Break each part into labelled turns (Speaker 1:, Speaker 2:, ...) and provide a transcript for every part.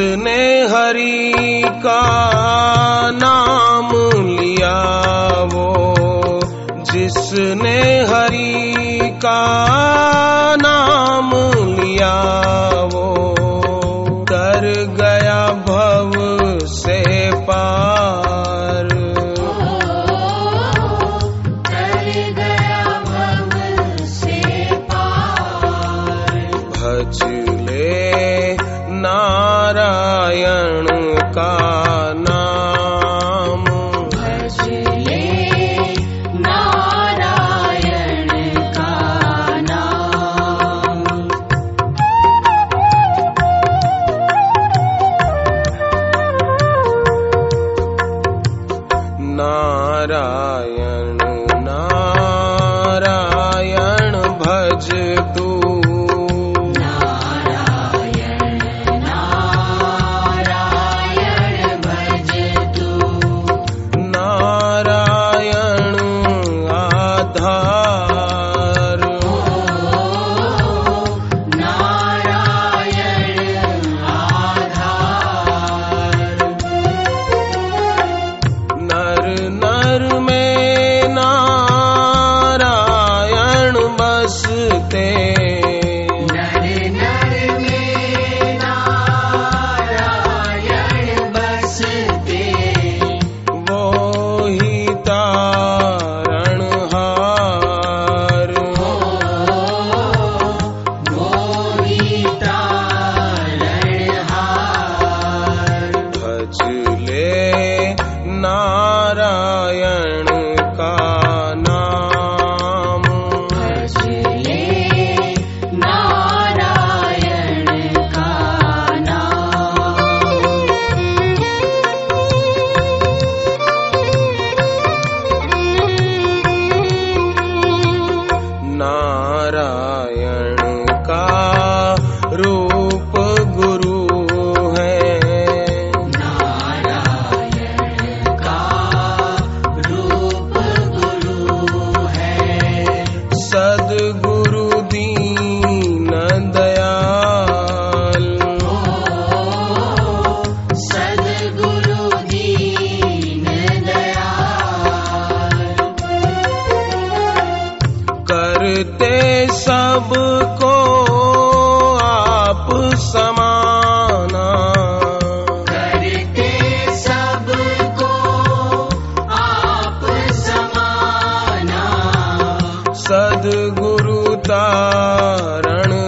Speaker 1: जिसने हरि का नाम लिया वो जिसने करते सबको आप समाना।
Speaker 2: करते सबको आप समाना।
Speaker 1: सदगुरु तारण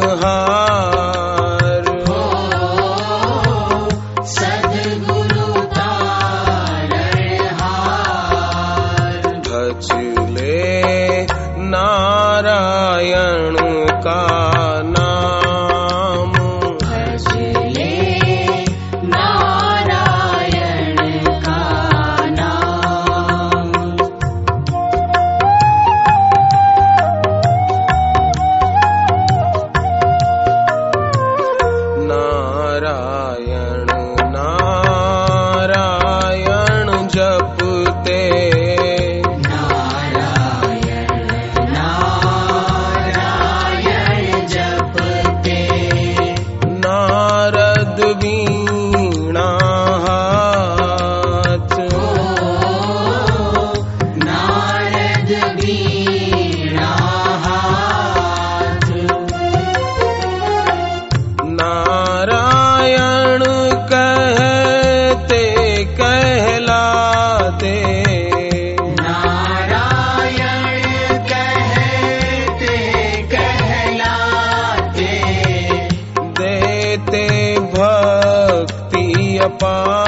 Speaker 1: देते भक्ति अपा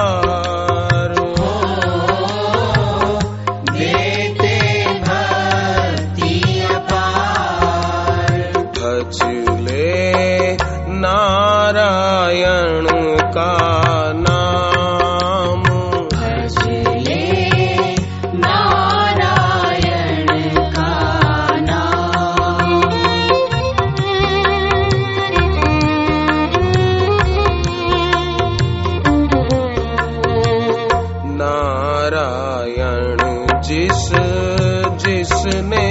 Speaker 1: जिसमें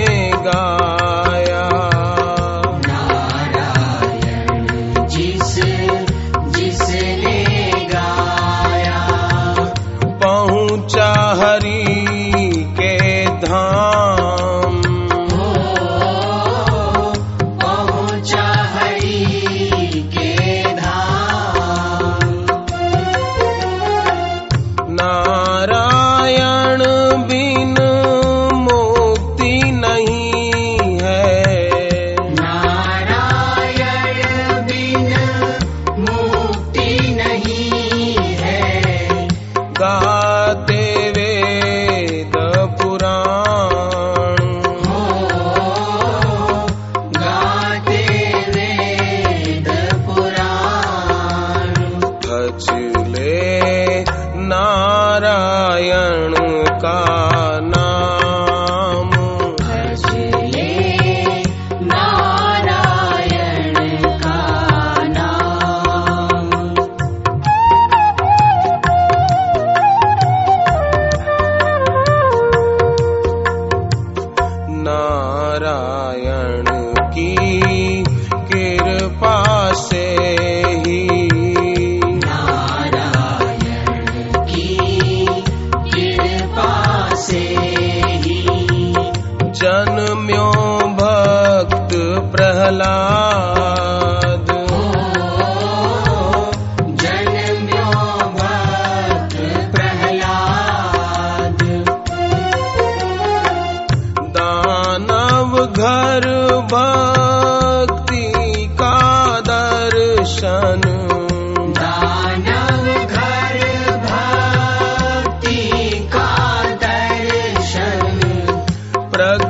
Speaker 1: नारायण का नाम।
Speaker 2: नारायण का नाम।
Speaker 1: नारायण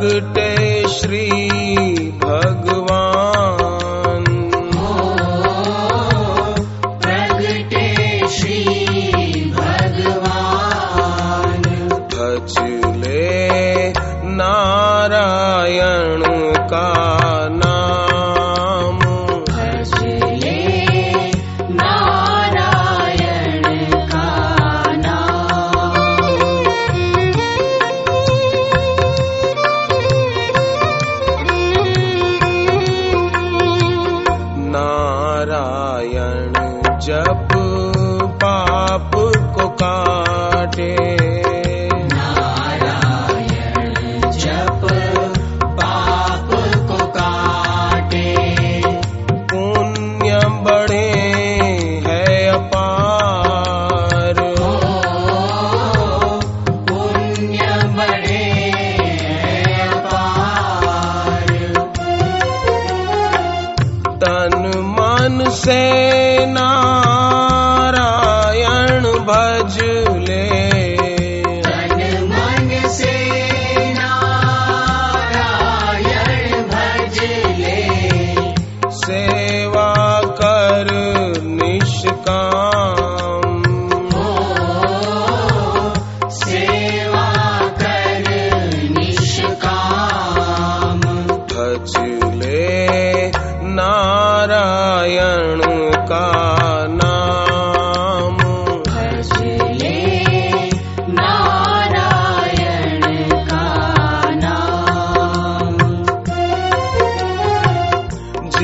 Speaker 1: प्रगटे श्री भगवान।
Speaker 2: प्रगटे श्री भगवान
Speaker 1: भजले नारायण का।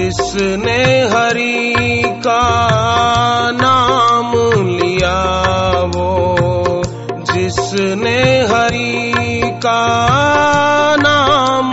Speaker 2: जिसने हरि का नाम
Speaker 1: लिया
Speaker 2: वो जिसने हरि का
Speaker 1: नाम